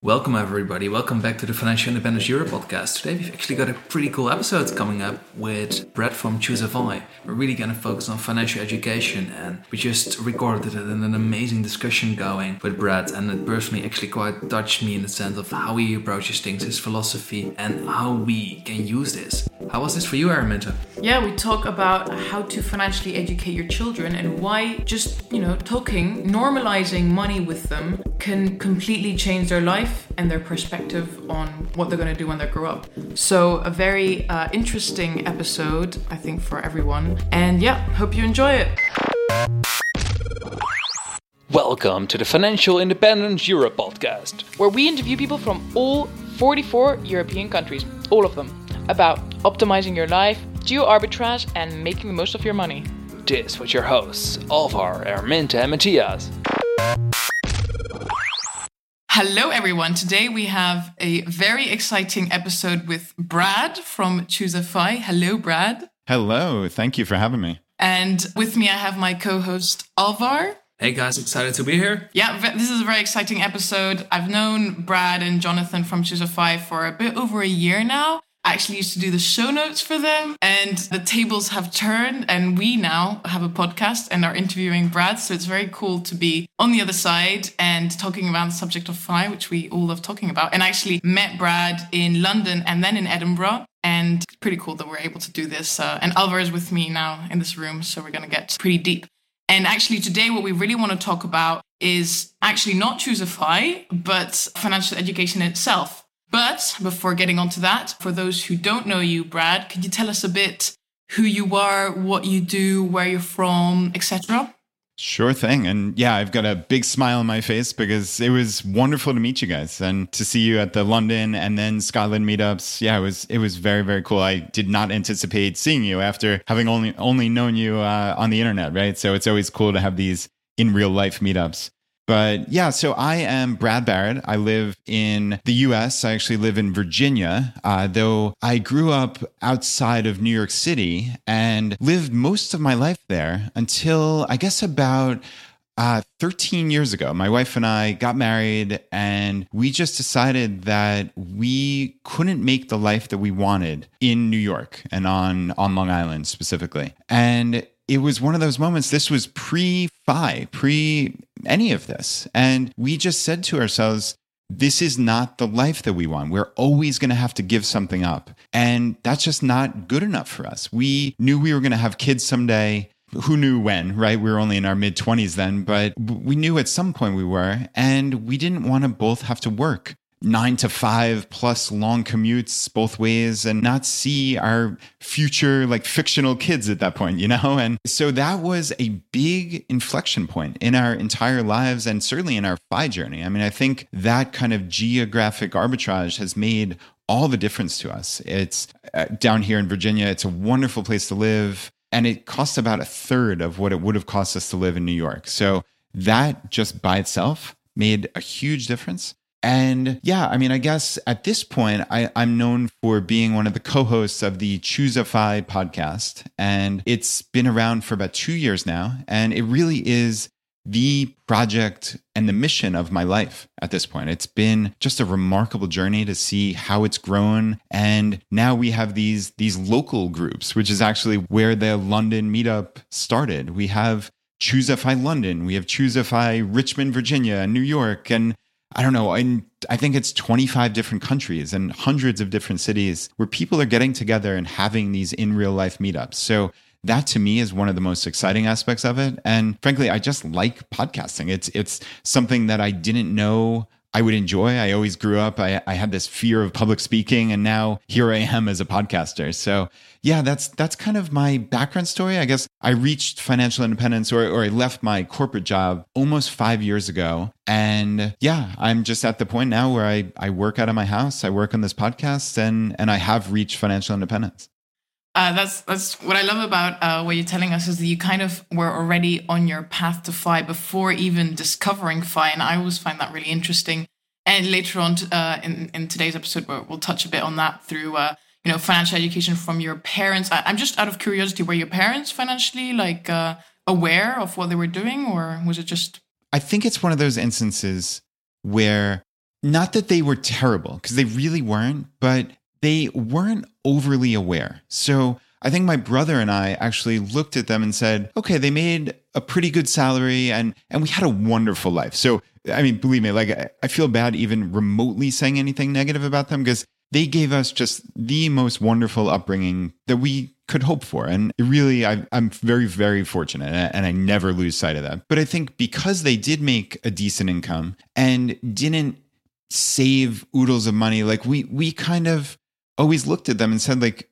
Welcome, everybody. Welcome back to the Financial Independence Europe podcast. Today, we've actually got a pretty cool episode coming up with Brad from Choose ChooseFI. We're really going to focus on financial education, and we just recorded it an amazing discussion going with Brad. And it personally actually quite touched me in the sense of how he approaches things, his philosophy, and how we can use this. How was this for you, Araminta? Yeah, we talk about how to financially educate your children and why just, you know, talking, normalizing money with them can completely change their life life and their perspective on what they're going to do when they grow up. So, a very uh, interesting episode, I think, for everyone. And yeah, hope you enjoy it. Welcome to the Financial Independence Europe podcast, where we interview people from all 44 European countries, all of them, about optimizing your life, geo arbitrage, and making the most of your money. This with your hosts, Alvar, Araminta, and Matthias. Hello, everyone. Today we have a very exciting episode with Brad from ChooseFI. Hello, Brad. Hello. Thank you for having me. And with me, I have my co host, Alvar. Hey guys, excited to be here. Yeah, this is a very exciting episode. I've known Brad and Jonathan from ChooseFI for a bit over a year now. Actually used to do the show notes for them, and the tables have turned, and we now have a podcast and are interviewing Brad. So it's very cool to be on the other side and talking about the subject of FI, which we all love talking about. And I actually met Brad in London and then in Edinburgh. And pretty cool that we're able to do this. Uh, and Alvar is with me now in this room, so we're going to get pretty deep. And actually, today, what we really want to talk about is actually not ChooseFI, but financial education itself. But before getting on to that, for those who don't know you, Brad, could you tell us a bit who you are, what you do, where you're from, etc.? Sure thing. And yeah, I've got a big smile on my face because it was wonderful to meet you guys and to see you at the London and then Scotland meetups. Yeah, it was it was very very cool. I did not anticipate seeing you after having only only known you uh, on the internet, right? So it's always cool to have these in real life meetups. But yeah, so I am Brad Barrett. I live in the US. I actually live in Virginia, uh, though I grew up outside of New York City and lived most of my life there until I guess about uh, 13 years ago, my wife and I got married, and we just decided that we couldn't make the life that we wanted in New York and on, on Long Island specifically. And it was one of those moments. This was pre FI, pre any of this. And we just said to ourselves, this is not the life that we want. We're always going to have to give something up. And that's just not good enough for us. We knew we were going to have kids someday. Who knew when, right? We were only in our mid 20s then, but we knew at some point we were. And we didn't want to both have to work nine to five plus long commutes both ways and not see our future like fictional kids at that point, you know? And so that was a big inflection point in our entire lives and certainly in our FI journey. I mean, I think that kind of geographic arbitrage has made all the difference to us. It's uh, down here in Virginia, it's a wonderful place to live. And it costs about a third of what it would have cost us to live in New York. So that just by itself made a huge difference. And yeah, I mean, I guess at this point, I, am known for being one of the co hosts of the ChooseFI podcast. And it's been around for about two years now. And it really is the project and the mission of my life at this point. It's been just a remarkable journey to see how it's grown. And now we have these, these local groups, which is actually where the London meetup started. We have ChooseFI London, we have ChooseFI Richmond, Virginia, and New York. And I don't know, in, I think it's 25 different countries and hundreds of different cities where people are getting together and having these in real life meetups. So that to me is one of the most exciting aspects of it. And frankly, I just like podcasting. It's it's something that I didn't know I would enjoy. I always grew up, I, I had this fear of public speaking, and now here I am as a podcaster. So yeah, that's that's kind of my background story. I guess I reached financial independence or, or I left my corporate job almost five years ago. And yeah, I'm just at the point now where I, I work out of my house, I work on this podcast, and and I have reached financial independence. Uh, that's that's what I love about uh, what you're telling us is that you kind of were already on your path to FI before even discovering FI, and I always find that really interesting. And later on uh, in in today's episode, we'll, we'll, touch a bit on that through uh, you know financial education from your parents. I, am just out of curiosity, were your parents financially like uh, aware of what they were doing, or was it just? I think it's one of those instances where not that they were terrible, because they really weren't, but they weren't overly aware. So I think my brother and I actually looked at them and said, okay, they made a pretty good salary and and we had a wonderful life. So I mean, believe me, like I feel bad even remotely saying anything negative about them because they gave us just the most wonderful upbringing that we could hope for. And really, I, am very, very fortunate and I never lose sight of that. But I think because they did make a decent income and didn't save oodles of money, like we, we kind of always looked at them and said, like,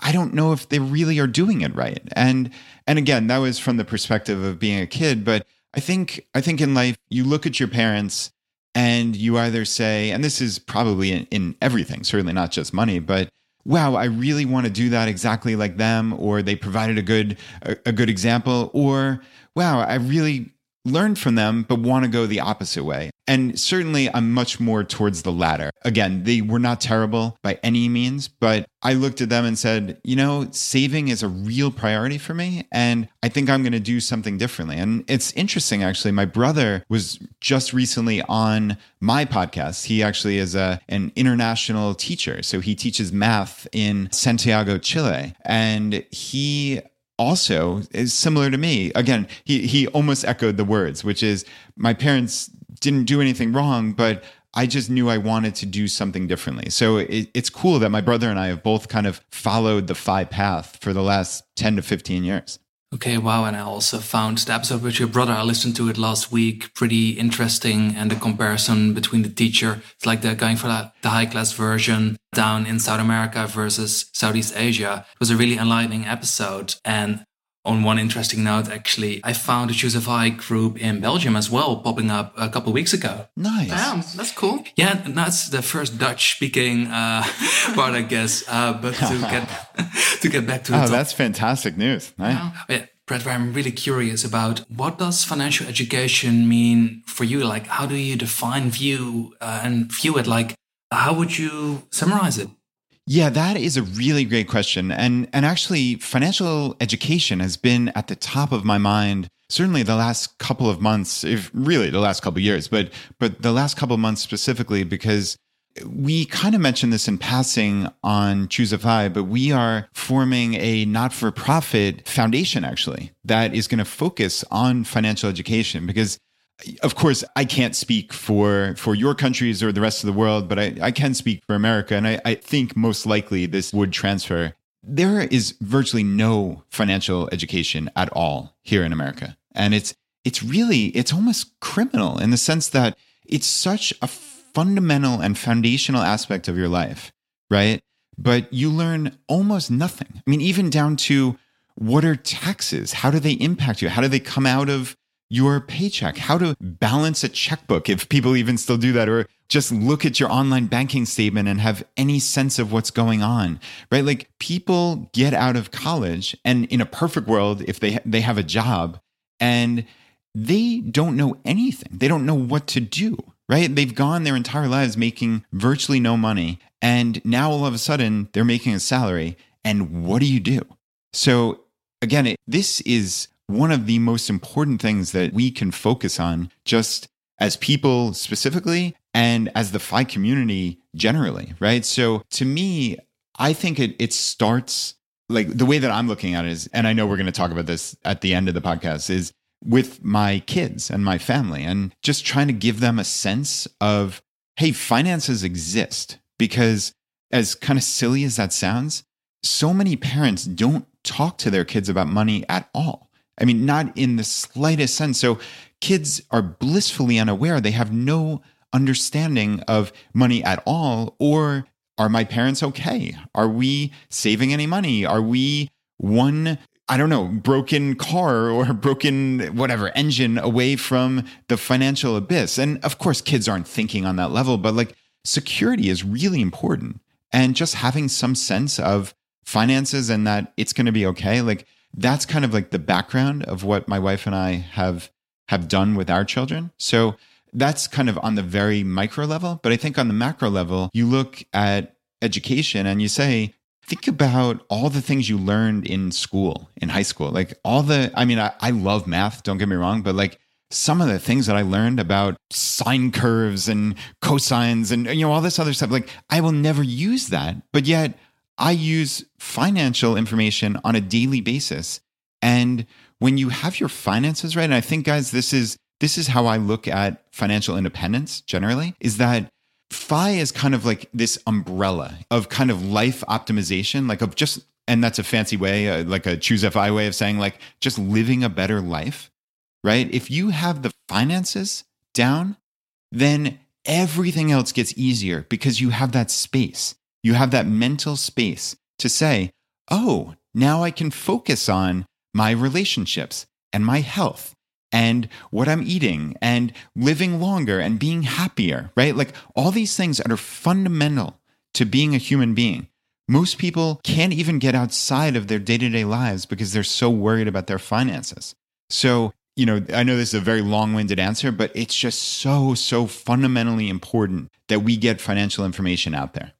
I don't know if they really are doing it right. And and again, that was from the perspective of being a kid, but I think I think in life you look at your parents and you either say, and this is probably in, in everything, certainly not just money, but wow, I really want to do that exactly like them, or they provided a good a, a good example, or wow, I really learned from them, but want to go the opposite way. And certainly, I'm much more towards the latter. Again, they were not terrible by any means, but I looked at them and said, you know, saving is a real priority for me. And I think I'm going to do something differently. And it's interesting, actually. My brother was just recently on my podcast. He actually is a, an international teacher. So he teaches math in Santiago, Chile. And he also is similar to me. Again, he he almost echoed the words, which is my parents didn't do anything wrong, but I just knew I wanted to do something differently. So it, it's cool that my brother and I have both kind of followed the FI path for the last 10 to 15 years. Okay, wow. And I also found the episode with your brother. I listened to it last week. Pretty interesting. And the comparison between the teacher, it's like they're going for that, the high class version down in South America versus Southeast Asia. It was a really enlightening episode. And on one interesting note, actually, I found a Choose FI group in Belgium as well, popping up a couple weeks ago. Nice. Damn, that's cool. Yeah, that's the first Dutch speaking uh, part, I guess. Uh, but to get to get back to the oh, top, that's fantastic news. Nice. Yeah. Brad, I'm really curious about what does financial education mean for you? Like, how do you define view uh, and view it? Like, how would you summarize it? Yeah, that is a really great question. And and actually financial education has been at the top of my mind certainly the last couple of months, if really the last couple of years, but but the last couple of months specifically because we kind of mentioned this in passing on Choose FI, but we are forming a not for profit foundation actually that is going to focus on financial education because of course, I can't speak for for your countries or the rest of the world, but I, I can speak for America, and I, I think most likely this would transfer. There is virtually no financial education at all here in America, and it's it's really it's almost criminal in the sense that it's such a fundamental and foundational aspect of your life, right? But you learn almost nothing. I mean, even down to what are taxes? How do they impact you? How do they come out of your paycheck, how to balance a checkbook, if people even still do that, or just look at your online banking statement and have any sense of what's going on, right? Like people get out of college and in a perfect world, if they, they have a job and they don't know anything, they don't know what to do, right? They've gone their entire lives making virtually no money. And now all of a sudden they're making a salary. And what do you do? So again, it, this is one of the most important things that we can focus on just as people specifically and as the FI community generally, right? So to me, I think it it starts like the way that I'm looking at it is, and I know we're going to talk about this at the end of the podcast, is with my kids and my family and just trying to give them a sense of, hey, finances exist. Because as kind of silly as that sounds, so many parents don't talk to their kids about money at all. I mean, not in the slightest sense. So kids are blissfully unaware. They have no understanding of money at all. Or are my parents okay? Are we saving any money? Are we one I don't know, broken car or broken whatever engine away from the financial abyss. And of course, kids aren't thinking on that level, but like security is really important. And just having some sense of finances and that it's going to be okay. Like that's kind of like the background of what my wife and I have have done with our children. So that's kind of on the very micro level, but I think on the macro level, you look at education and you say think about all the things you learned in school, in high school. Like all the I mean I, I love math, don't get me wrong, but like some of the things that I learned about sine curves and cosines and you know all this other stuff like I will never use that but yet I use financial information on a daily basis and when you have your finances right and I think guys this is this is how I look at financial independence generally is that FI is kind of like this umbrella of kind of life optimization like of just and that's a fancy way uh, like a choose FI way of saying like just living a better life right? If you have the finances down, then everything else gets easier because you have that space. You have that mental space to say, oh, now I can focus on my relationships and my health and what I'm eating and living longer and being happier, right? Like all these things that are fundamental to being a human being. Most people can't even get outside of their day to day lives because they're so worried about their finances. So you know, I know this is a very long winded answer, but it's just so, so fundamentally important that we get financial information out there.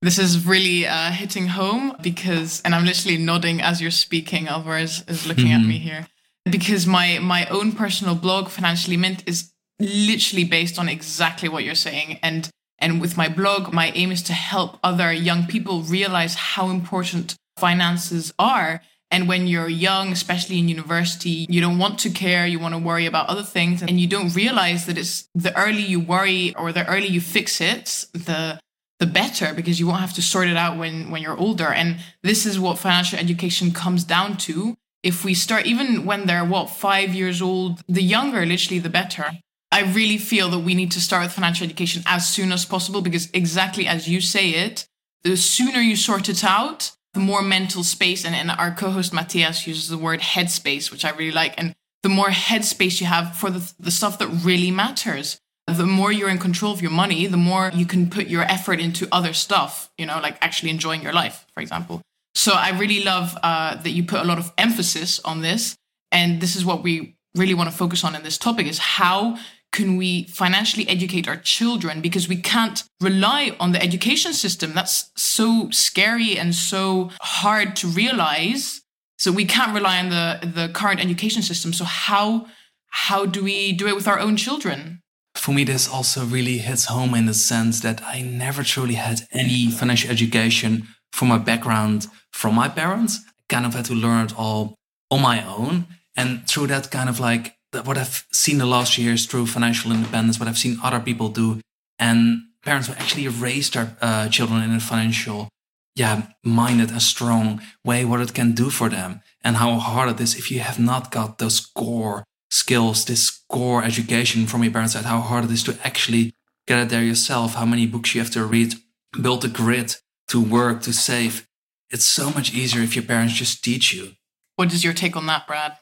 This is really uh, hitting home because, and I'm literally nodding as you're speaking. Alvarez is looking mm-hmm. at me here because my my own personal blog, Financially Mint, is literally based on exactly what you're saying. And and with my blog, my aim is to help other young people realize how important finances are and when you're young, especially in university, you don't want to care, you want to worry about other things, and you don't realize that it's the early you worry or the early you fix it, the the better because you won't have to sort it out when when you're older. And this is what financial education comes down to. If we start even when they're what five years old, the younger literally the better. I really feel that we need to start with financial education as soon as possible because exactly as you say it, the sooner you sort it out, the more mental space, and, and our co-host Matthias uses the word headspace, which I really like. And the more headspace you have for the, the stuff that really matters, the more you're in control of your money, the more you can put your effort into other stuff, you know, like actually enjoying your life, for example. So I really love uh, that you put a lot of emphasis on this. And this is what we really want to focus on in this topic is how can we financially educate our children? Because we can't rely on the education system. That's so scary and so hard to realize. So we can't rely on the the current education system. So how how do we do it with our own children for me this also really hits home in the sense that i never truly had any financial education from my background from my parents. I kind of had to learn it all on my own. And through that kind of like what I've seen the last years through financial independence, what I've seen other people do, and parents who actually raise their uh, children in a financial, yeah, minded and strong way, what it can do for them, and how hard it is if you have not got those core skills, this core education from your parents, side, how hard it is to actually get it there yourself, how many books you have to read, build a grit to work, to save. It's so much easier if your parents just teach you. What is your take on that, Brad?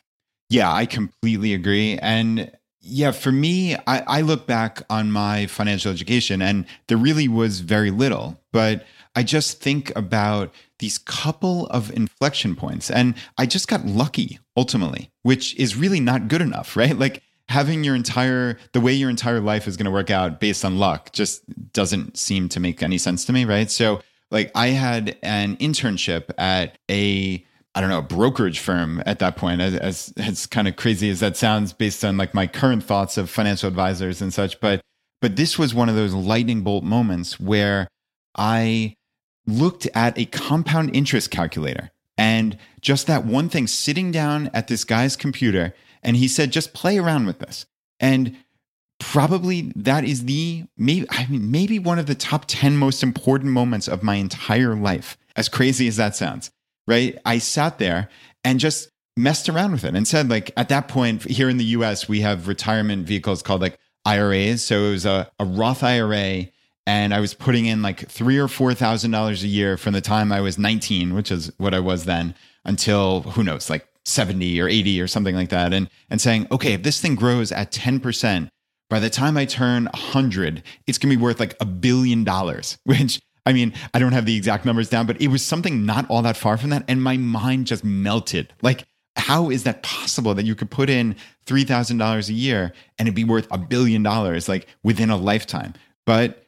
Yeah, I completely agree. And yeah, for me, I, I, look back on my financial education and there really was very little, but I just think about these couple of inflection points and I just got lucky ultimately, which is really not good enough, right? Like having your entire, the way your entire life is going to work out based on luck just doesn't seem to make any sense to me, right? So, like, I had an internship at a I don't know, a brokerage firm at that point, as, as, as kind of crazy as that sounds based on like my current thoughts of financial advisors and such. But, but this was one of those lightning bolt moments where I looked at a compound interest calculator and just that one thing sitting down at this guy's computer. And he said, just play around with this. And probably that is the maybe I mean maybe one of the top 10 most important moments of my entire life as crazy as that sounds right? I sat there and just messed around with it and said, like, at that point here in the US, we have retirement vehicles called like IRAs. So it was a, a Roth IRA. And I was putting in like three or four thousand dollars a year from the time I was 19, which is what I was then, until who knows, like 70 or 80 or something like that. And and saying, okay, if this thing grows at 10%, by the time I turn 100, it's to be worth like a billion dollars, which I mean, I don't have the exact numbers down, but it was something not all that far from that. And my mind just melted. Like, how is that possible that you could put in $3,000 a year and it'd be worth a billion dollars like within a lifetime? But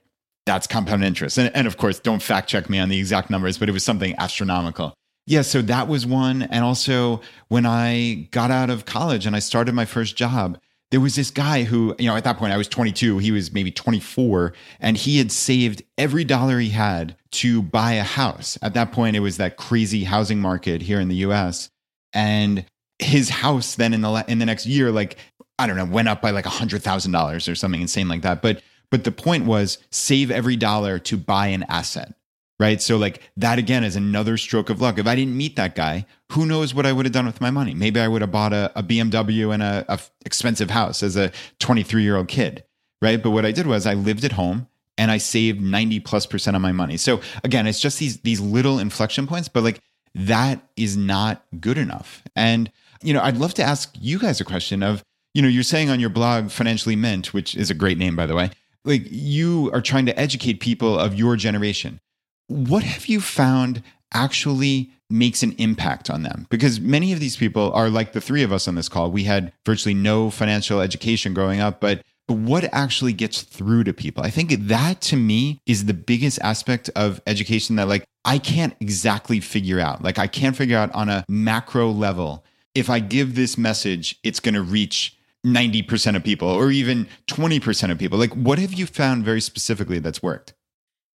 that's compound interest. And, and of course, don't fact check me on the exact numbers, but it was something astronomical. Yeah, so that was one. And also, when I got out of college and I started my first job, there was this guy who, you know, at that point I was 22, he was maybe 24, and he had saved every dollar he had to buy a house. At that point, it was that crazy housing market here in the US. And his house then in the in the next year, like, I don't know, went up by like a hundred thousand dollars or something insane like that. But but the point was save every dollar to buy an asset right? So like that again is another stroke of luck. If I didn't meet that guy, who knows what I would have done with my money? Maybe I would have bought a, a BMW and a, a expensive house as a 23 year old kid, right? But what I did was I lived at home and I saved 90 plus percent of my money. So again, it's just these these little inflection points, but like that is not good enough. And you know, I'd love to ask you guys a question of, you know, you're saying on your blog Financially Mint, which is a great name by the way, like you are trying to educate people of your generation what have you found actually makes an impact on them? Because many of these people are like the three of us on this call. We had virtually no financial education growing up, but but what actually gets through to people? I think that to me is the biggest aspect of education that like I can't exactly figure out. Like I can't figure out on a macro level if I give this message, it's going to reach 90% of people or even 20% of people. Like what have you found very specifically that's worked?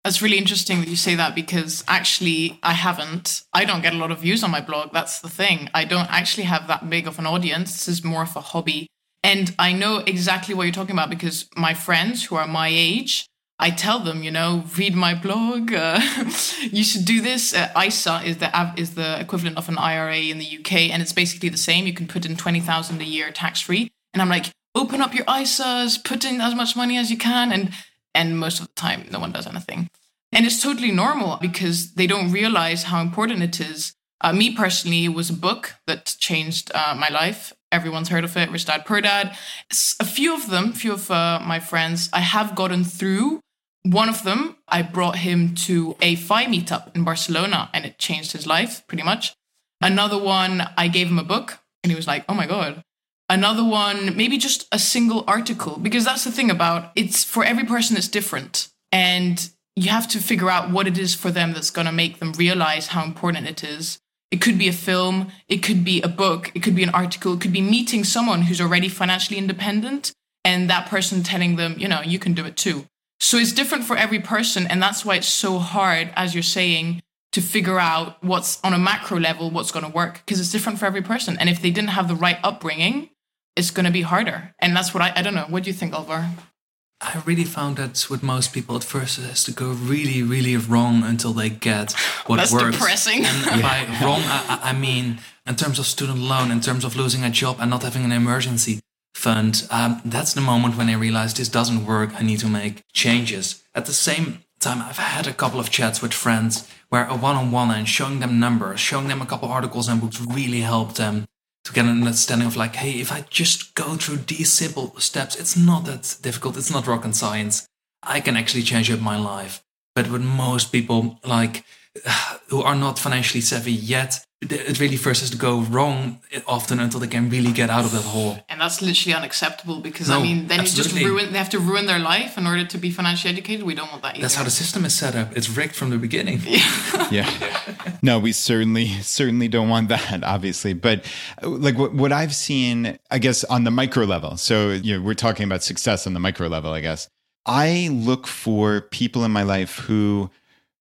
That's really interesting that you say that because actually I haven't. I don't get a lot of views on my blog. That's the thing. I don't actually have that big of an audience. This is more of a hobby. And I know exactly what you're talking about because my friends who are my age, I tell them, you know, read my blog. Uh, you should do this. Uh, ISA is the is the equivalent of an IRA in the UK, and it's basically the same. You can put in twenty thousand a year tax free. And I'm like, open up your ISAs, put in as much money as you can, and and most of the time, no one does anything. And it's totally normal because they don't realize how important it is. Uh, me personally, it was a book that changed uh, my life. Everyone's heard of it, Rich Dad Poor Dad. A few of them, a few of uh, my friends, I have gotten through. One of them, I brought him to a FI meetup in Barcelona and it changed his life pretty much. Another one, I gave him a book and he was like, oh my God, Another one, maybe just a single article, because that's the thing about it's for every person, it's different. And you have to figure out what it is for them that's going to make them realize how important it is. It could be a film, it could be a book, it could be an article, it could be meeting someone who's already financially independent and that person telling them, you know, you can do it too. So it's different for every person. And that's why it's so hard, as you're saying, to figure out what's on a macro level, what's going to work, because it's different for every person. And if they didn't have the right upbringing, it's going to be harder. And that's what I, I don't know. What do you think, Alvar? I really found that with most people at first it has to go really, really wrong until they get what That's works. depressing. And by wrong, I, I, mean in terms of student loan, in terms of losing a job and not having an emergency fund. Um, that's the moment when I realized this doesn't work. I need to make changes. At the same time, I've had a couple of chats with friends where a one-on-one and showing them numbers, showing them a couple articles and books really helped them to get an understanding of like, hey, if I just go through these simple steps, it's not that difficult. It's not rocket science. I can actually change up my life. But with most people, like who are not financially savvy yet, it really first has to go wrong often until they can really get out of that hole. And that's literally unacceptable because no, I mean, then absolutely. you just ruin. They have to ruin their life in order to be financially educated. We don't want that. Either. That's how the system is set up. It's rigged from the beginning. Yeah. yeah. No, we certainly certainly don't want that, obviously. But like what what I've seen, I guess on the micro level. So you know, we're talking about success on the micro level, I guess. I look for people in my life who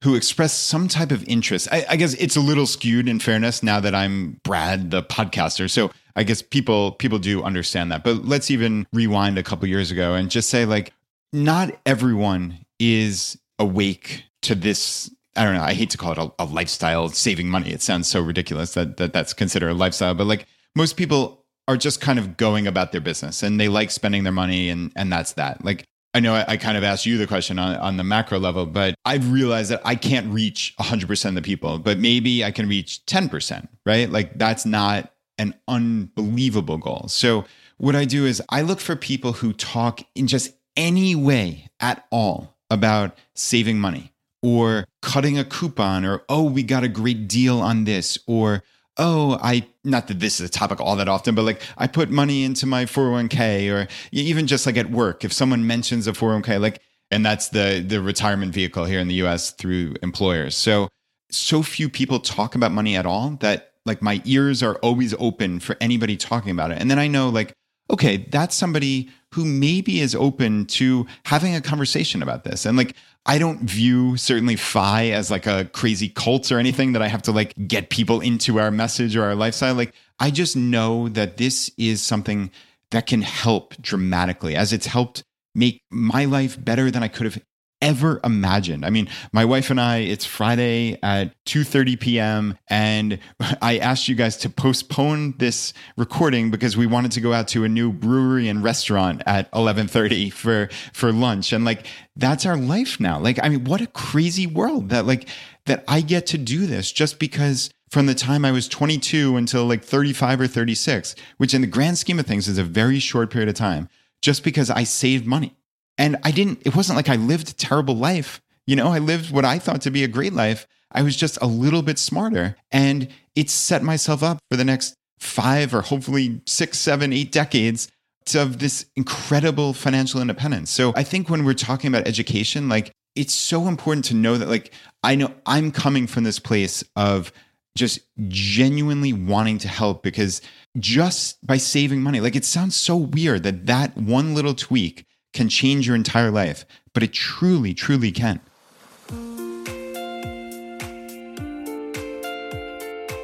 who express some type of interest. I, I, guess it's a little skewed in fairness now that I'm Brad, the podcaster. So I guess people people do understand that. But let's even rewind a couple years ago and just say like, not everyone is awake to this. I don't know. I hate to call it a, a lifestyle saving money. It sounds so ridiculous that, that that's considered a lifestyle. But like most people are just kind of going about their business and they like spending their money and and that's that. Like I know I, I, kind of asked you the question on, on the macro level, but I've realized that I can't reach 100% of the people, but maybe I can reach 10%, right? Like that's not an unbelievable goal. So what I do is I look for people who talk in just any way at all about saving money or cutting a coupon or, oh, we got a great deal on this or, oh, I, not that this is a topic all that often, but like I put money into my 401k or even just like at work, if someone mentions a 401k, like, and that's the, the retirement vehicle here in the US through employers. So, so few people talk about money at all that like my ears are always open for anybody talking about it. And then I know like, okay, that's somebody who maybe is open to having a conversation about this. And like, I don't view certainly FI as like a crazy cult or anything that I have to like get people into our message or our lifestyle. Like, I just know that this is something that can help dramatically as it's helped make my life better than I could have ever imagined. I mean, my wife and I, it's Friday at 2:30 p.m. and I asked you guys to postpone this recording because we wanted to go out to a new brewery and restaurant at 11:30 for for lunch. And like that's our life now. Like I mean, what a crazy world that like that I get to do this just because from the time I was 22 until like 35 or 36, which in the grand scheme of things is a very short period of time, just because I saved money. And I didn't, it wasn't like I lived a terrible life. You know, I lived what I thought to be a great life. I was just a little bit smarter. And it set myself up for the next five or hopefully six, seven, eight decades of this incredible financial independence. So I think when we're talking about education, like it's so important to know that, like, I know I'm coming from this place of just genuinely wanting to help because just by saving money, like it sounds so weird that that one little tweak can change your entire life, but it truly, truly can.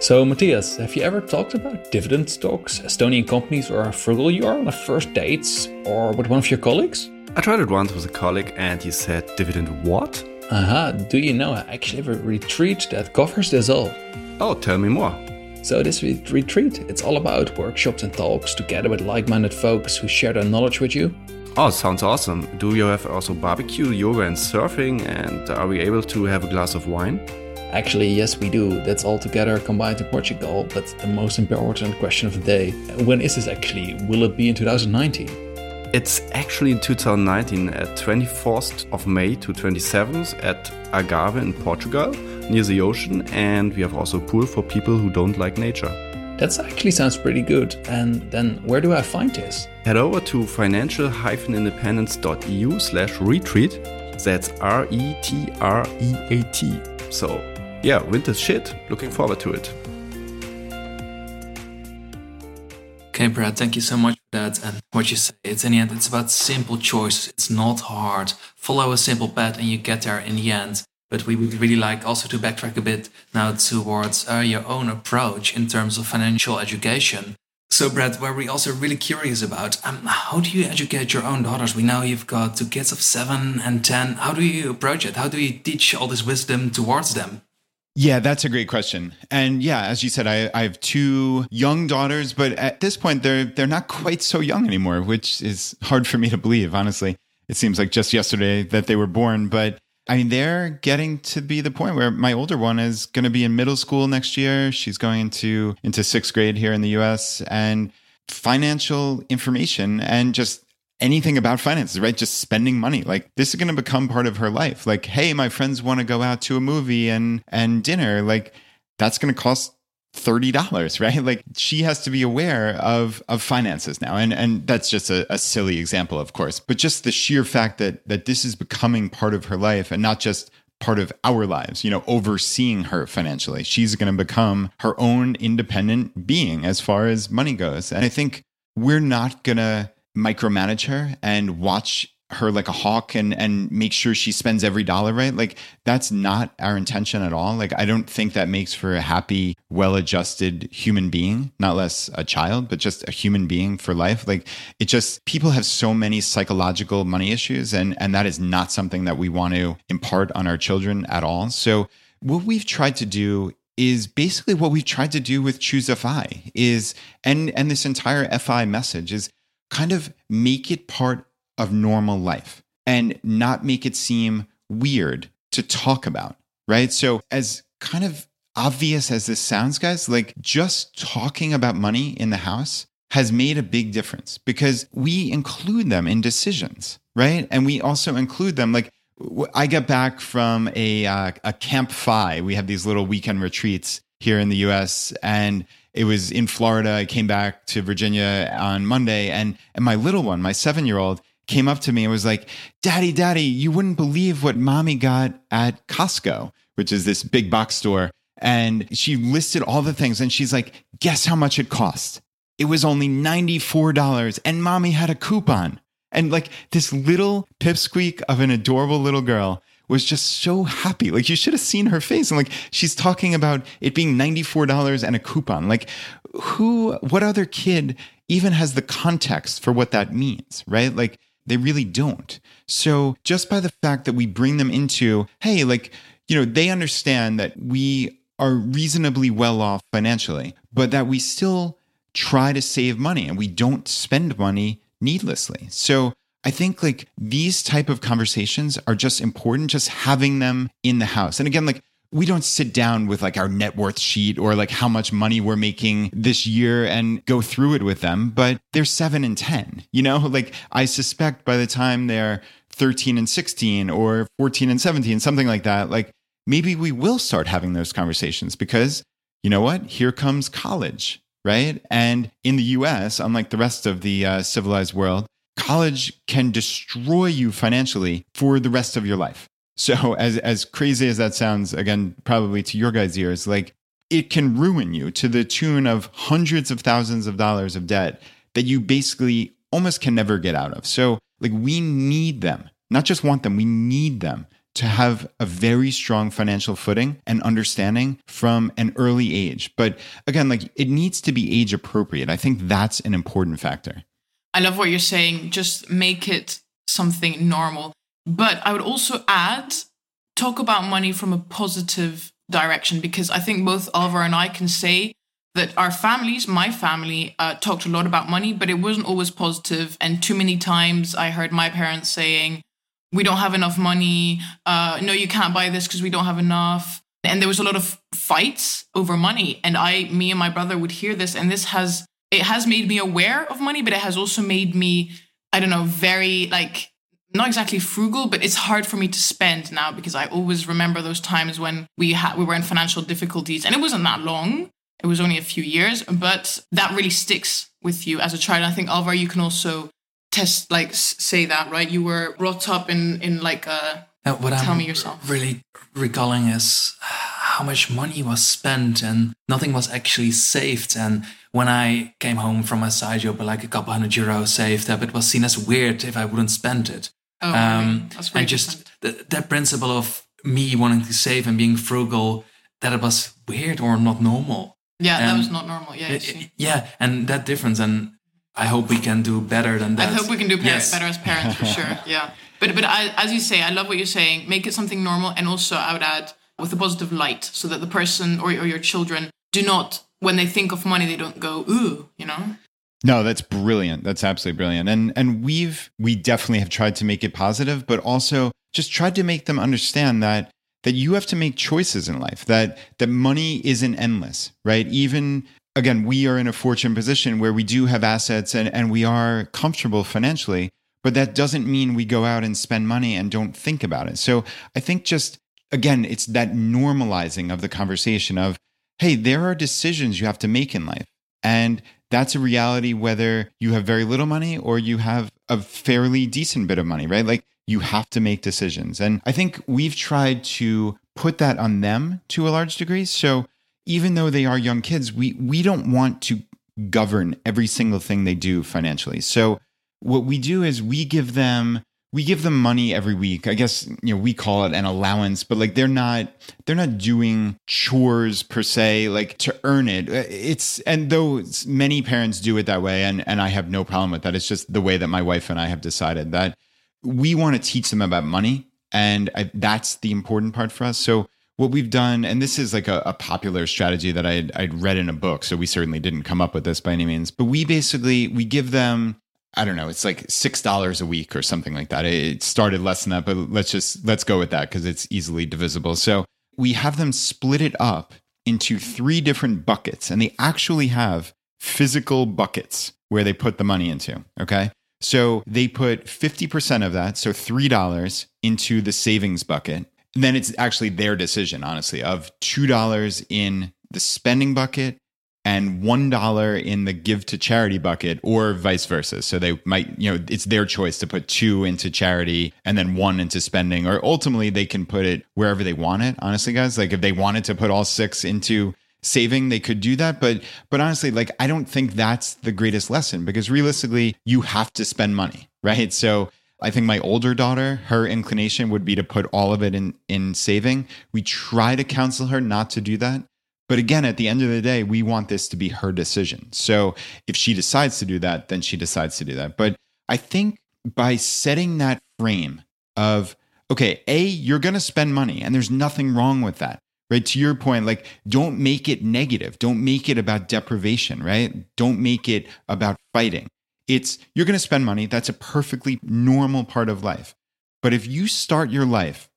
So, Matthias, have you ever talked about dividend stocks, Estonian companies, or how frugal you are on a first dates or with one of your colleagues? I tried it once with a colleague and he said, Dividend what? Aha, do you know I actually have a retreat that covers this all? Oh, tell me more. So this retreat, it's all about workshops and talks together with like-minded folks who share their knowledge with you Oh, sounds awesome. Do you have also barbecue, yoga, and surfing? And are we able to have a glass of wine? Actually, yes, we do. That's all together combined in Portugal. But the most important question of the day when is this actually? Will it be in 2019? It's actually in 2019 at 24th of May to 27th at Agave in Portugal near the ocean. And we have also a pool for people who don't like nature. That actually sounds pretty good. And then where do I find this? Head over to financial-independence.eu slash retreat. That's R-E-T-R-E-A-T. So yeah, winter's shit. Looking forward to it. Okay, Brad, thank you so much for that. And what you say, it's in the end, it's about simple choices. It's not hard. Follow a simple path and you get there in the end. But we would really like also to backtrack a bit now towards uh, your own approach in terms of financial education. So, Brad, where we also really curious about um, how do you educate your own daughters? We know you've got two kids of seven and 10. How do you approach it? How do you teach all this wisdom towards them? Yeah, that's a great question. And yeah, as you said, I, I have two young daughters, but at this point they're they're not quite so young anymore, which is hard for me to believe, honestly. It seems like just yesterday that they were born, but I mean, they're getting to be the point where my older one is going to be in middle school next year. She's going into into sixth grade here in the U.S. and financial information and just anything about finances, right? Just spending money. Like this is going to become part of her life. Like, hey, my friends want to go out to a movie and and dinner. Like that's going to cost $30 right? Like she has to be aware of of finances now. And and that's just a, a, silly example of course but just the sheer fact that that this is becoming part of her life and not just part of our lives you know overseeing her financially. She's going to become her own independent being as far as money goes. And i think we're not going to micromanage her and watch her like a hawk and and make sure she spends every dollar right? Like that's not our intention at all. Like i don't think that makes for a happy well-adjusted human being not less a child but just a human being for life. Like it just people have so many psychological money issues and and that is not something that we want to impart on our children at all. So what we've tried to do is basically what we've tried to do with choose fi is and and this entire fi message is kind of make it part of normal life and not make it seem weird to talk about, right? So, as kind of obvious as this sounds, guys, like just talking about money in the house has made a big difference because we include them in decisions, right? And we also include them like I got back from a uh, a Camp FI. We have these little weekend retreats here in the U.S. and it was in Florida. I came back to Virginia on Monday, and and my little one, my seven year old, came up to me and was like, Daddy, Daddy, you wouldn't believe what mommy got at Costco, which is this big box store. And she listed all the things and she's like, Guess how much it cost? it was only $94 and mommy had a coupon. And like this little pipsqueak of an adorable little girl was just so happy. Like you should have seen her face. And like she's talking about it being $94 and a coupon. Like who, what other kid even has the context for what that means, right? Like they really don't. So just by the fact that we bring them into, hey, like, you know, they understand that we are reasonably well off financially, but that we still try to save money and we don't spend money needlessly. So I think like these type of conversations are just important, just having them in the house. And again, like we don't sit down with like our net worth sheet or like how much money we're making this year and go through it with them, but they're seven and 10, you know, like I suspect by the time they're 13 and 16 or 14 and 17, something like that, like maybe we will start having those conversations because you know what? Here comes college, right? And in the US, unlike the rest of the uh, civilized world, college can destroy you financially for the rest of your life. So as as crazy as that sounds, again, probably to your guys' ears, like it can ruin you to the tune of hundreds of thousands of dollars of debt that you basically almost can never get out of. So like we need them, not just want them, we need them to have a very strong financial footing and understanding from an early age. But again, like it needs to be age appropriate. I think that's an important factor. I love what you're saying. Just make it something normal. But I would also add talk about money from a positive direction because I think both Alvar and I can say that our families, my family, uh, talked a lot about money, but it wasn't always positive. And too many times I heard my parents saying, we don't have enough money. Uh, no, you can't buy this because we don't have enough. And there was a lot of fights over money. And I, me and my brother would hear this. And this has, it has made me aware of money, but it has also made me, I don't know, very like not exactly frugal, but it's hard for me to spend now because I always remember those times when we had we were in financial difficulties, and it wasn't that long. It was only a few years, but that really sticks with you as a child. I think Alvar, you can also test like say that right. You were brought up in in like a. Uh, what tell I'm me yourself. Really recalling is how much money was spent and nothing was actually saved. And when I came home from my side job, like a couple hundred euros saved up, it was seen as weird if I wouldn't spend it. Oh, um, and just the, that principle of me wanting to save and being frugal, that it was weird or not normal. Yeah, and that was not normal. Yeah, it, yeah, and that difference, and I hope we can do better than that. I hope we can do yes. better as parents for sure. Yeah, but but I, as you say, I love what you're saying. Make it something normal, and also I would add with a positive light, so that the person or, or your children do not, when they think of money, they don't go ooh, you know. No, that's brilliant. That's absolutely brilliant. And and we've we definitely have tried to make it positive, but also just tried to make them understand that that you have to make choices in life, that that money isn't endless, right? Even again, we are in a fortunate position where we do have assets and, and we are comfortable financially, but that doesn't mean we go out and spend money and don't think about it. So I think just again, it's that normalizing of the conversation of, hey, there are decisions you have to make in life. And that's a reality whether you have very little money or you have a fairly decent bit of money, right? Like you have to make decisions. And I think we've tried to put that on them to a large degree. So even though they are young kids, we we don't want to govern every single thing they do financially. So what we do is we give them we give them money every week. I guess you know we call it an allowance, but like they're not they're not doing chores per se like to earn it. Uh, it's and though many parents do it that way, and and I have no problem with that. It's just the way that my wife and I have decided that we want to teach them about money, and I, that's the important part for us. So what we've done, and this is like a, a popular strategy that I'd, I'd read in a book, so we certainly didn't come up with this by any means, but we basically we give them I don't know, it's like six dollars a week or something like that. It started less than that, but let's just let's go with that because it's easily divisible. So we have them split it up into three different buckets, and they actually have physical buckets where they put the money into. Okay. So they put 50% of that, so $3 into the savings bucket. And then it's actually their decision, honestly, of $2 in the spending bucket and $1 in the give to charity bucket or vice versa. So they might, you know, it's their choice to put two into charity and then one into spending, or ultimately they can put it wherever they want it. Honestly, guys, like if they wanted to put all six into saving they could do that but but honestly like i don't think that's the greatest lesson because realistically you have to spend money right so i think my older daughter her inclination would be to put all of it in in saving we try to counsel her not to do that but again at the end of the day we want this to be her decision. So if she decides to do that then she decides to do that. But i think by setting that frame of okay a you're going to spend money and there's nothing wrong with that right? To your point like don't make it negative. Don't make it about deprivation right? Don't make it about fighting. It's you're going to spend money. That's a perfectly normal part of life. But if you start your life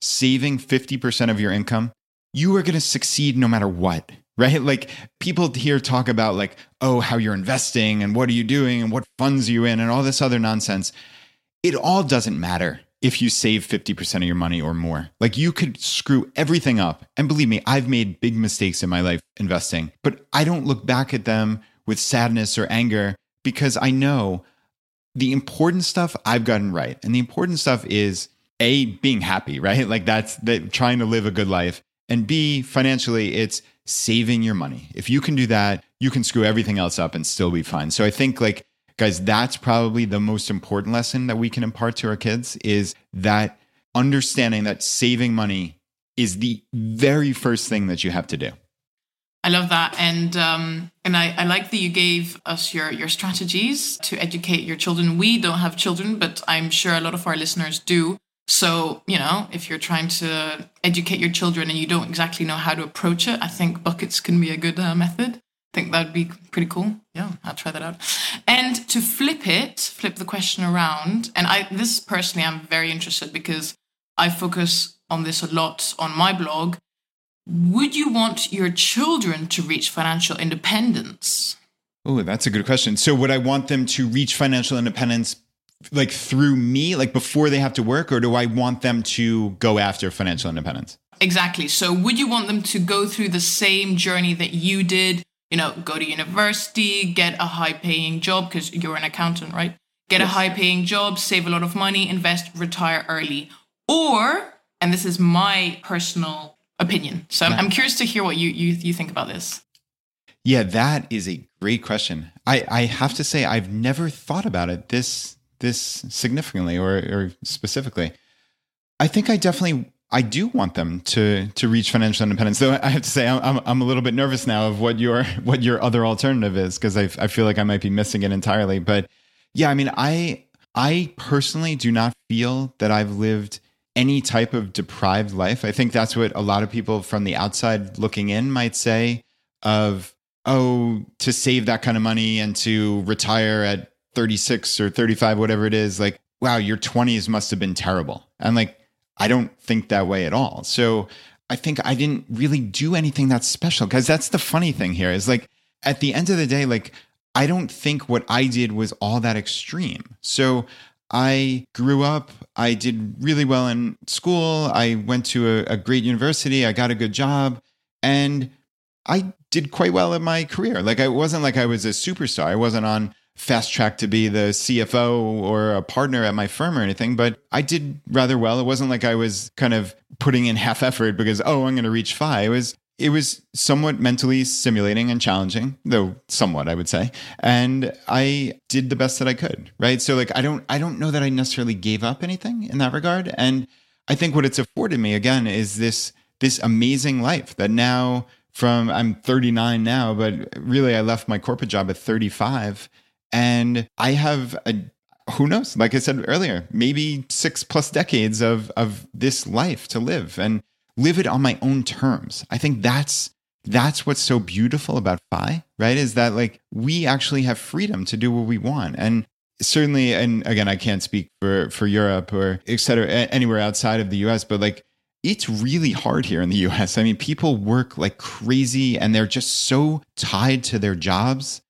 saving 50% of your income you are going to succeed no matter what right like people here talk about like oh how you're investing and what are you doing and what funds are you in and all this other nonsense it all doesn't matter if you save 50% of your money or more. Like you could screw everything up. And believe me, I've made big mistakes in my life investing, but I don't look back at them with sadness or anger because I know the important stuff I've gotten right. And the important stuff is A, being happy, right? Like that's that trying to live a good life. And B, financially, it's saving your money. If you can do that, you can screw everything else up and still be fine. So I think like guys that's probably the most important lesson that we can impart to our kids is that understanding that saving money is the very first thing that you have to do I love that, and um, and I, I like that you gave us your your strategies to educate your children. We don't have children, but I'm sure a lot of our listeners do. So you know, if you're trying to educate your children and you don't exactly know how to approach it, I think buckets can be a good uh, method I think that'd be pretty cool. Yeah, I'll try that out. And to flip it, flip the question around, and I this personally I'm very interested because I focus on this a lot on my blog. Would you want your children to reach financial independence? Oh, that's a good question. So would I want them to reach financial independence like through me, like before they have to work, or do I want them to go after financial independence? Exactly. So would you want them to go through the same journey that you did? you know, go to university, get a high paying job because you're an accountant, right? Get yes. a high paying job, save a lot of money, invest, retire early. Or, and this is my personal opinion. So I'm, I'm curious to hear what you, you, you think about this. Yeah, that is a great question. I, I have to say I've never thought about it this this significantly or, or specifically. I think I definitely I do want them to to reach financial independence. Though I have to say, I'm I'm a little bit nervous now of what your what your other alternative is because I I feel like I might be missing it entirely. But yeah, I mean, I I personally do not feel that I've lived any type of deprived life. I think that's what a lot of people from the outside looking in might say of oh to save that kind of money and to retire at 36 or 35 whatever it is like wow your 20s must have been terrible and like I don't think that way at all. So I think I didn't really do anything that special because that's the funny thing here is like at the end of the day, like I don't think what I did was all that extreme. So I grew up, I did really well in school, I went to a, a great university, I got a good job, and I did quite well in my career. Like I wasn't like I was a superstar. I wasn't on fast track to be the CFO or a partner at my firm or anything, but I did rather well. It wasn't like I was kind of putting in half effort because, oh, I'm going to reach FI. It was, it was somewhat mentally stimulating and challenging, though somewhat, I would say. And I did the best that I could. Right. So like, I don't, I don't know that I necessarily gave up anything in that regard. And I think what it's afforded me again is this, this amazing life that now from I'm 39 now, but really I left my corporate job at 35 and I have a who knows, like I said earlier, maybe six plus decades of of this life to live and live it on my own terms. I think that's that's what's so beautiful about FI, right? Is that like we actually have freedom to do what we want. And certainly, and again, I can't speak for for Europe or et cetera, anywhere outside of the US, but like it's really hard here in the US. I mean, people work like crazy and they're just so tied to their jobs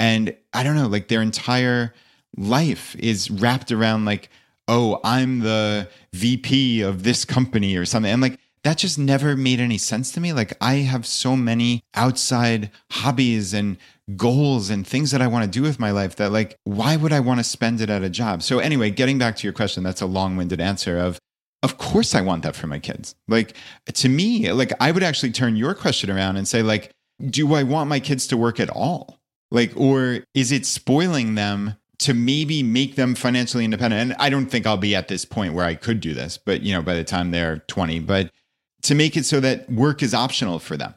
and I don't know, like their entire life is wrapped around like, oh, I'm the VP of this company or something. And like that just never made any sense to me. Like I have so many outside hobbies and goals and things that I want to do with my life that like why would I want to spend it at a job? So anyway, getting back to your question, that's a long-winded answer of of course I want that for my kids. Like to me, like I would actually turn your question around and say like do I want my kids to work at all? Like, or is it spoiling them to maybe make them financially independent? And I don't think I'll be at this point where I could do this, but you know, by the time they're 20, but to make it so that work is optional for them.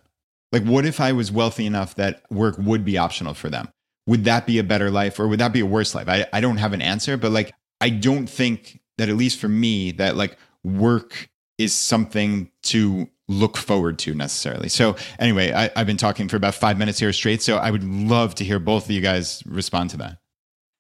Like, what if I was wealthy enough that work would be optional for them? Would that be a better life or would that be a worse life? I, I don't have an answer, but like, I don't think that, at least for me, that like work is something to look forward to necessarily. So, anyway, I, I've been talking for about five minutes here straight. So, I would love to hear both of you guys respond to that.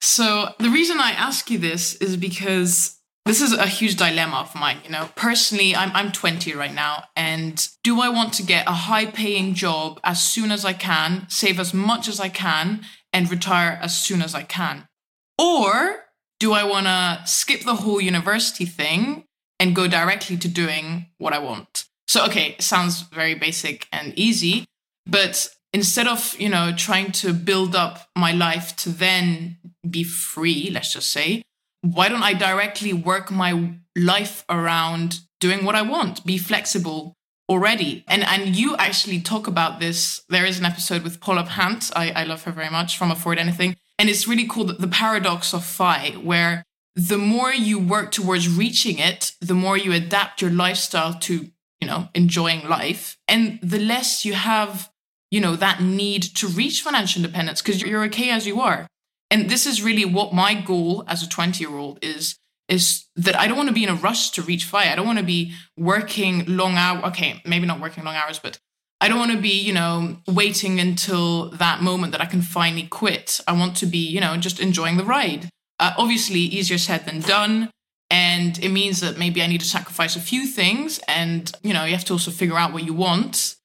So, the reason I ask you this is because this is a huge dilemma of mine. You know, personally, I'm, I'm 20 right now. And do I want to get a high paying job as soon as I can, save as much as I can, and retire as soon as I can? Or do I want to skip the whole university thing and go directly to doing what I want? So, okay, sounds very basic and easy, but instead of, you know, trying to build up my life to then be free, let's just say, why don't I directly work my life around doing what I want, be flexible already? And and you actually talk about this. There is an episode with Paula Pant. I, I love her very much from Afford Anything. And it's really called the paradox of FI, where the more you work towards reaching it, the more you adapt your lifestyle to you know, enjoying life. And the less you have, you know, that need to reach financial independence because you're okay as you are. And this is really what my goal as a 20 year old is is that I don't want to be in a rush to reach FI. I don't want to be working long hours. Okay, maybe not working long hours, but I don't want to be, you know, waiting until that moment that I can finally quit. I want to be, you know, just enjoying the ride. Uh, obviously, easier said than done. And it means that maybe I need to sacrifice a few things. And, you know, you have to also figure out what you want.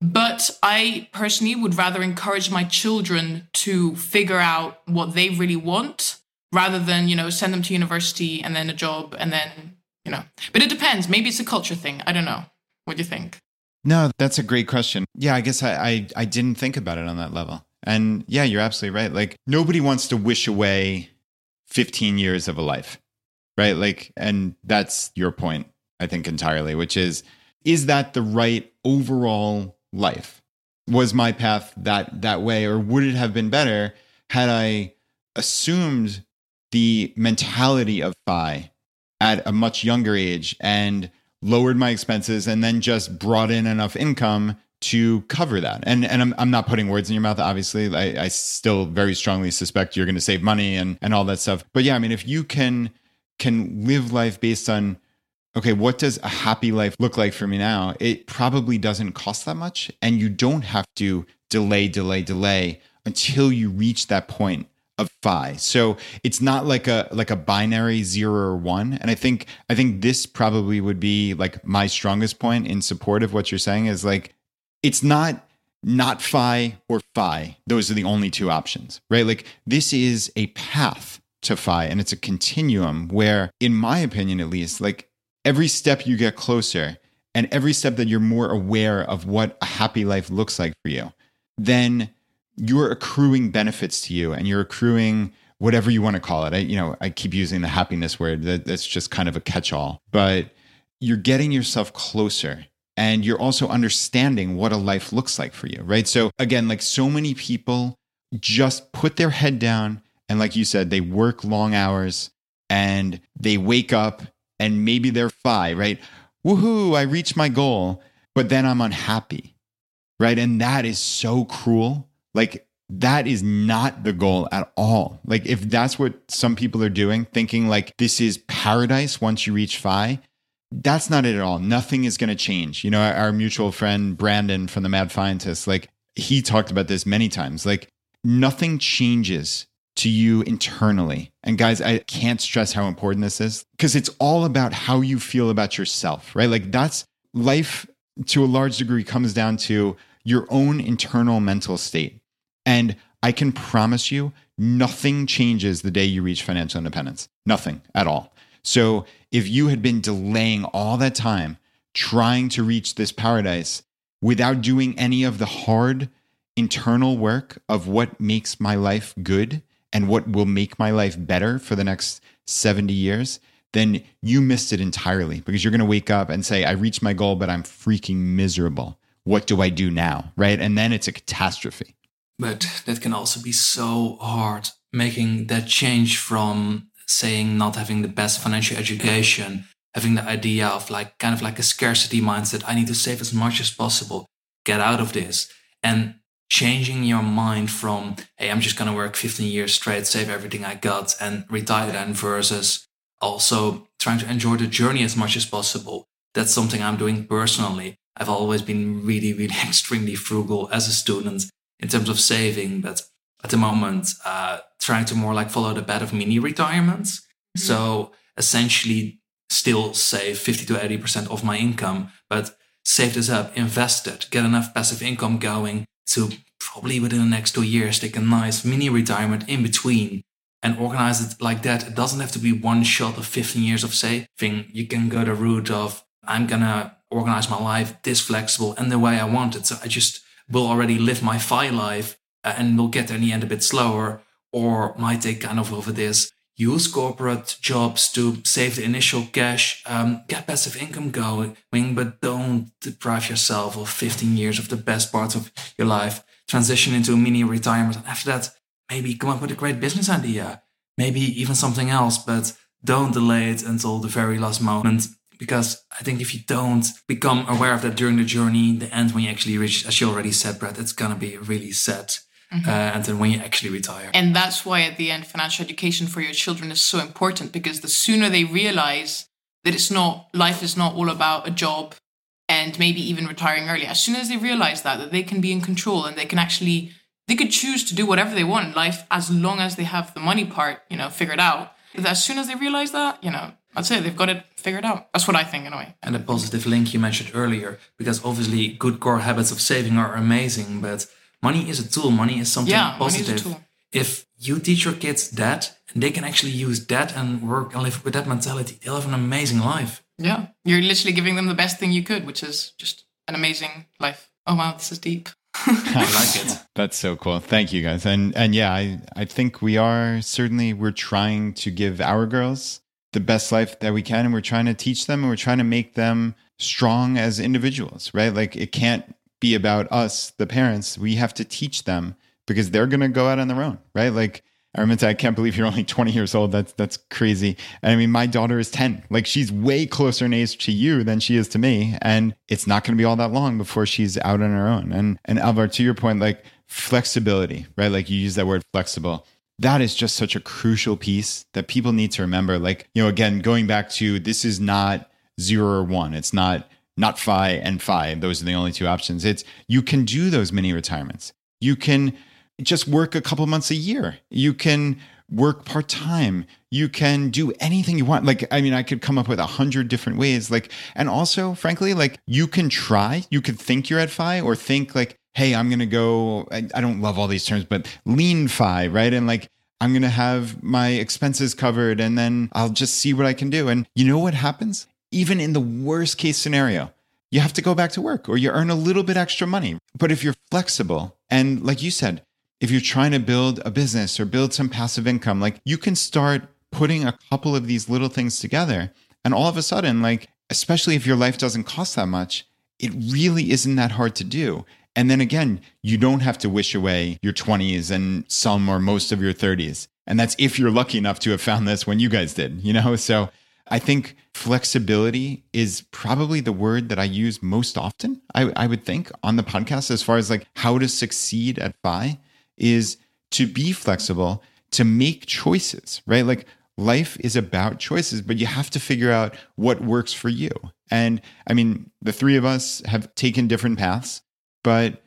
But I personally would rather encourage my children to figure out what they really want rather than, you know, send them to university and then a job and then, you know. But it depends. Maybe it's a culture thing. I don't know. What do you think? No, that's a great question. Yeah, I guess I, I, I didn't think about it on that level. And yeah, you're absolutely right. Like nobody wants to wish away 15 years of a life right? Like, and that's your point, I think, entirely, which is, is that the right overall life? Was my path that that way, or would it have been better had I assumed the mentality of FI at a much younger age and lowered my expenses and then just brought in enough income to cover that. And and I'm I'm not putting words in your mouth. Obviously, I, I still very strongly suspect you're going to save money and and all that stuff. But yeah, I mean, if you can can live life based on okay, what does a happy life look like for me now? It probably doesn't cost that much. And you don't have to delay, delay, delay until you reach that point of FI. So it's not like a like a binary zero or one. And I think I think this probably would be like my strongest point in support of what you're saying is like it's not not FI or FI. Those are the only two options, right? Like this is a path to FI and it's a continuum where, in my opinion at least, like every step you get closer and every step that you're more aware of what a happy life looks like for you, then you're accruing benefits to you and you're accruing whatever you want to call it. I, you know, I keep using the happiness word. That, that's just kind of a catch-all. But you're getting yourself closer and you're also understanding what a life looks like for you, right? So again, like so many people just put their head down and like you said, they work long hours and they wake up and maybe they're FI, right? Woohoo, I reached my goal, but then I'm unhappy, right? And that is so cruel. Like, that is not the goal at all. Like, if that's what some people are doing, thinking like this is paradise once you reach FI, that's not it at all. Nothing is going to change. You know, our mutual friend Brandon from the Mad Fientist, like, he talked about this many times. Like, nothing changes to you internally. And guys, I can't stress how important this is because it's all about how you feel about yourself, right? Like that's life to a large degree comes down to your own internal mental state. And I can promise you, nothing changes the day you reach financial independence. Nothing at all. So if you had been delaying all that time trying to reach this paradise without doing any of the hard internal work of what makes my life good, and what will make my life better for the next 70 years, then you missed it entirely because you're going to wake up and say, I reached my goal, but I'm freaking miserable. what do I do now? Right. And then it's a catastrophe. But that can also be so hard making that change from saying not having the best financial education, having the idea of like kind of like a scarcity mindset. I need to save as much as possible, get out of this. And changing your mind from, hey, I'm just going to work 15 years straight, save everything I got and retire then versus also trying to enjoy the journey as much as possible. That's something I'm doing personally. I've always been really, really extremely frugal as a student in terms of saving, but at the moment, uh, trying to more like follow the path of mini retirements. Mm-hmm. So essentially, still save 50 to 80% of my income, but save this up, invest it, get enough passive income going to probably within the next two years take a nice mini retirement in between and organize it like that. It doesn't have to be one shot of 15 years of saving. You can go the route of I'm gonna organize my life this flexible and the way I want it. So I just will already live my FI life and will get there in the end a bit slower, or might take kind of over this. Use corporate jobs to save the initial cash, um, get passive income going, but don't deprive yourself of 15 years of the best parts of your life. Transition into a mini retirement. After that, maybe come up with a great business idea, maybe even something else, but don't delay it until the very last moment because I think if you don't become aware of that during the journey, the end when you actually reach, as you already said, Brad, it's gonna be really sad. Mm-hmm. Uh, and then when you actually retire. And that's why at the end, financial education for your children is so important because the sooner they realize that it's not, life is not all about a job and maybe even retiring early, as soon as they realize that, that they can be in control and they can actually, they could choose to do whatever they want in life as long as they have the money part, you know, figured out. As soon as they realize that, you know, I'd say they've got it figured out. That's what I think, anyway. And a positive link you mentioned earlier, because obviously good core habits of saving are amazing, but money is a tool. Money is something yeah, positive. If you teach your kids that, and they can actually use that and work and live with that mentality, they'll have an amazing life. Yeah, you're literally giving them the best thing you could, which is just an amazing life. Oh wow, this is deep. I like it. That's so cool. Thank you guys. And and yeah, I I think we are certainly we're trying to give our girls the best life that we can and we're trying to teach them and we're trying to make them strong as individuals right like it can't be about us the parents we have to teach them because they're going to go out on their own right like Araminta, I can't believe you're only 20 years old. That's that's crazy. And I mean, my daughter is 10. Like she's way closer in age to you than she is to me. And it's not going to be all that long before she's out on her own. And and Alvar, to your point, like flexibility, right? Like you use that word flexible that is just such a crucial piece that people need to remember. Like, you know, again, going back to this is not zero or one. It's not not FI and FI. Those are the only two options. It's you can do those mini retirements. You can just work a couple months a year. You can work part time. You can do anything you want. Like, I mean, I could come up with a hundred different ways. Like, and also, frankly, like you can try. You could think you're at FI or think like, hey, I'm going to go, I, I, don't love all these terms, but lean FI, right? And like, I'm going to have my expenses covered and then I'll just see what I can do. And you know what happens? Even in the worst case scenario, you have to go back to work or you earn a little bit extra money. But if you're flexible and like you said, if you're trying to build a business or build some passive income, like you can start putting a couple of these little things together. And all of a sudden, like, especially if your life doesn't cost that much, it really isn't that hard to do. And then again, you don't have to wish away your 20s and some or most of your 30s. And that's if you're lucky enough to have found this when you guys did, you know? So I think flexibility is probably the word that I use most often, I, I would think, on the podcast as far as like how to succeed at FI is to be flexible, to make choices, right? Like life is about choices, but you have to figure out what works for you. And I mean, the three of us have taken different paths but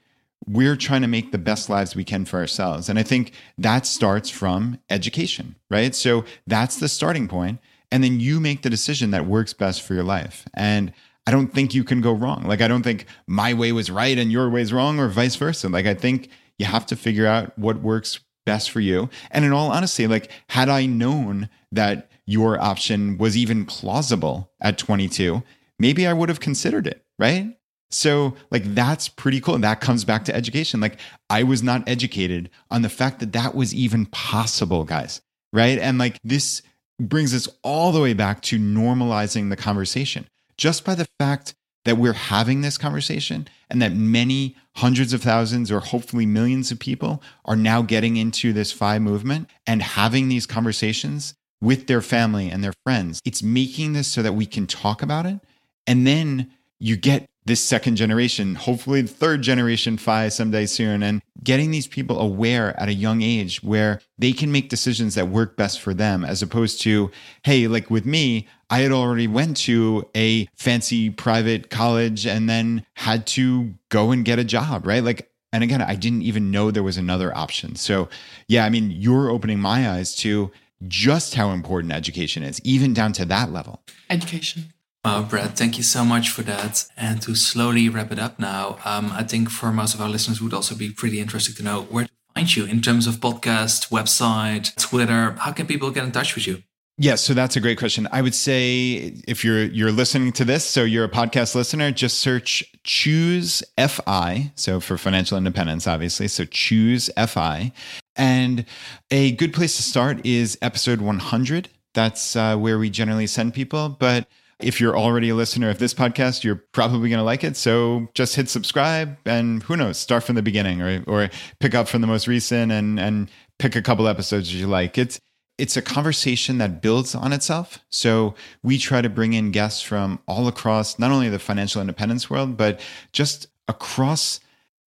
we're trying to make the best lives we can for ourselves. And I think that starts from education, right? So that's the starting point. And then you make the decision that works best for your life. And I don't think you can go wrong. Like, I don't think my way was right and your way is wrong or vice versa. Like, I think you have to figure out what works best for you. And in all honesty, like, had I known that your option was even plausible at 22, maybe I would have considered it, right? So, like, that's pretty cool. And that comes back to education. Like, I was not educated on the fact that that was even possible, guys. Right. And like, this brings us all the way back to normalizing the conversation just by the fact that we're having this conversation and that many hundreds of thousands or hopefully millions of people are now getting into this FI movement and having these conversations with their family and their friends. It's making this so that we can talk about it. And then you get this second generation, hopefully the third generation FI someday soon, and getting these people aware at a young age where they can make decisions that work best for them, as opposed to, hey, like with me, I had already went to a fancy private college and then had to go and get a job, right? Like, and again, I didn't even know there was another option. So, yeah, I mean, you're opening my eyes to just how important education is, even down to that level. Education. Uh, Brad, thank you so much for that. And to slowly wrap it up now, um, I think for most of our listeners would also be pretty interesting to know where to find you in terms of podcast, website, Twitter. How can people get in touch with you? Yeah, so that's a great question. I would say if you're you're listening to this, so you're a podcast listener, just search choose FI, so for financial independence obviously. So ChooseFI. And a good place to start is episode 100. That's uh, where we generally send people, but if you're already a listener of this podcast, you're probably going to like it. So just hit subscribe and who knows, start from the beginning or, or pick up from the most recent and, and pick a couple episodes you like. It's, it's a conversation that builds on itself. So we try to bring in guests from all across not only the financial independence world, but just across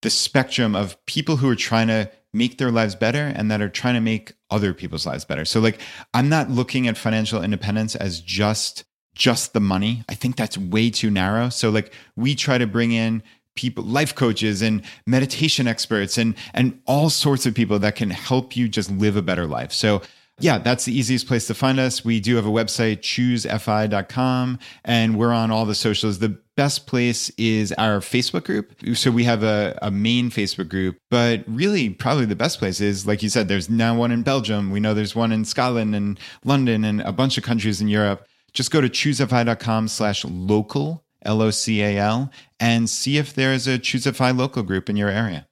the spectrum of people who are trying to make their lives better and that are trying to make other people's lives better. So like I'm not looking at financial independence as just just the money. I think that's way too narrow. So like we try to bring in people life coaches and meditation experts and and all sorts of people that can help you just live a better life. So yeah, that's the easiest place to find us. We do have a website, choosefi.com, and we're on all the socials. The best place is our Facebook group. So we have a, a main Facebook group, but really, probably the best place is, like you said, there's now one in Belgium. We know there's one in Scotland and London and a bunch of countries in Europe just go to choosefi.com slash local, L O C A L, and see if there's a ChooseFI local group in your area.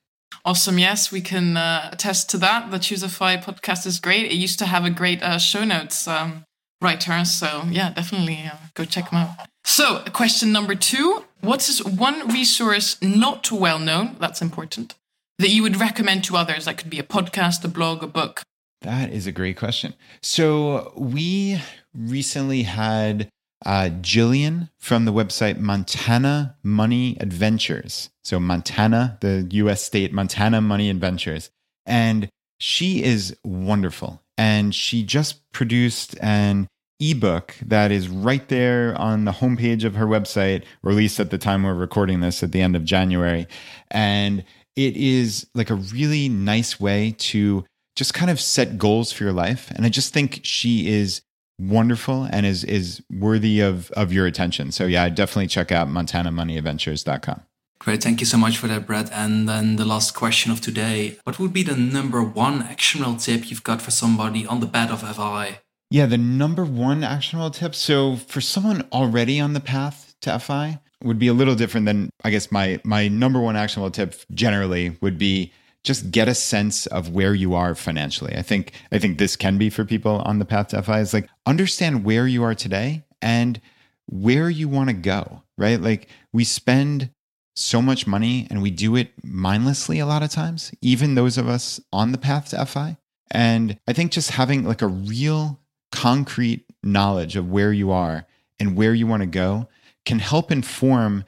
Awesome. Yes, we can uh, attest to that. The ChooseFI podcast is great. It used to have a great uh, show notes um, writer. So, yeah, definitely uh, go check them out. So, question number two What is one resource not well known? That's important. That you would recommend to others? That could be a podcast, a blog, a book. That is a great question. So, we recently had uh, Jillian from the website Montana Money Adventures. So, Montana, the US state, Montana Money Adventures. And she is wonderful. And she just produced an ebook that is right there on the homepage of her website, released at the time we're recording this at the end of January. And it is like a really nice way to just kind of set goals for your life. And I just think she is wonderful and is is worthy of of your attention. So yeah, definitely check out montanamoneyadventures.com. Great, thank you so much for that, Brad. And then the last question of today: What would be the number one actionable tip you've got for somebody on the path of FI? Yeah, the number one actionable tip. So for someone already on the path to FI, would be a little different than I guess my my number one actionable tip generally would be just get a sense of where you are financially. I think I think this can be for people on the path to FI is like understand where you are today and where you want to go, right? Like we spend so much money and we do it mindlessly a lot of times, even those of us on the path to FI. And I think just having like a real concrete knowledge of where you are and where you want to go can help inform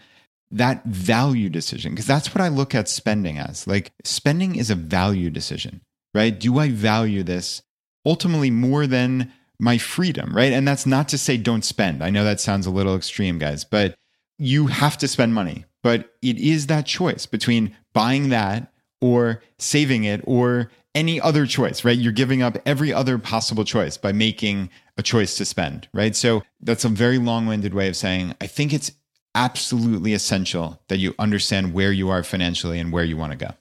that value decision because that's what I look at spending as. Like spending is a value decision, right? Do I value this ultimately more than my freedom, right? And that's not to say don't spend. I know that sounds a little extreme, guys, but you have to spend money. But it is that choice between buying that or saving it or any other choice, right? You're giving up every other possible choice by making a choice to spend, right? So that's a very long winded way of saying, I think it's absolutely essential that you understand where you are financially and where you want to go.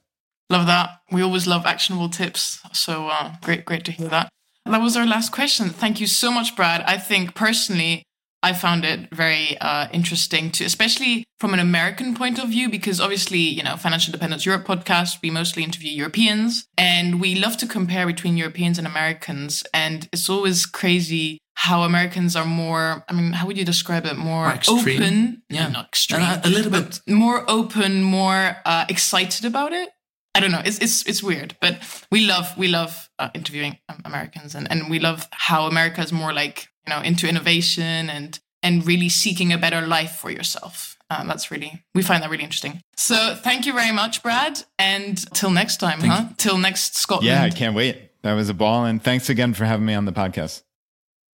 Love that. We always love actionable tips. So uh, great, great to hear that. That was our last question. Thank you so much, Brad. I think personally, I found it very uh, interesting to, especially from an American point of view, because obviously, you know, Financial Independence Europe podcast, we mostly interview Europeans and we love to compare between Europeans and Americans. And it's always crazy how Americans are more. I mean, how would you describe it? More, More open. Yeah. not extreme. Uh, a little bit. more open, more uh, excited about it. I don't know. It's it's it's weird, but we love we love uh, interviewing um, Americans, and and we love how America is more like you know into innovation and and really seeking a better life for yourself. Um, that's really we find that really interesting. So thank you very much, Brad, and till next time, huh? Till next Scotland. Yeah, I can't wait. That was a ball. And thanks again for having me on the podcast.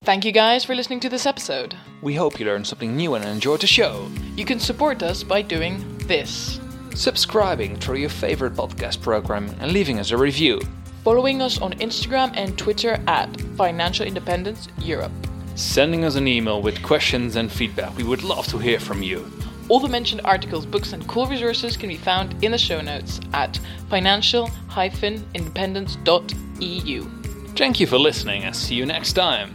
Thank you guys for listening to this episode. We hope you learned something new and enjoyed the show. You can support us by doing this. Subscribing through your favorite podcast program and leaving us a review. Following us on Instagram and Twitter at Financial Independence Europe. Sending us an email with questions and feedback. We would love to hear from you. All the mentioned articles, books, and cool resources can be found in the show notes at financial-independence.eu. Thank you for listening and see you next time.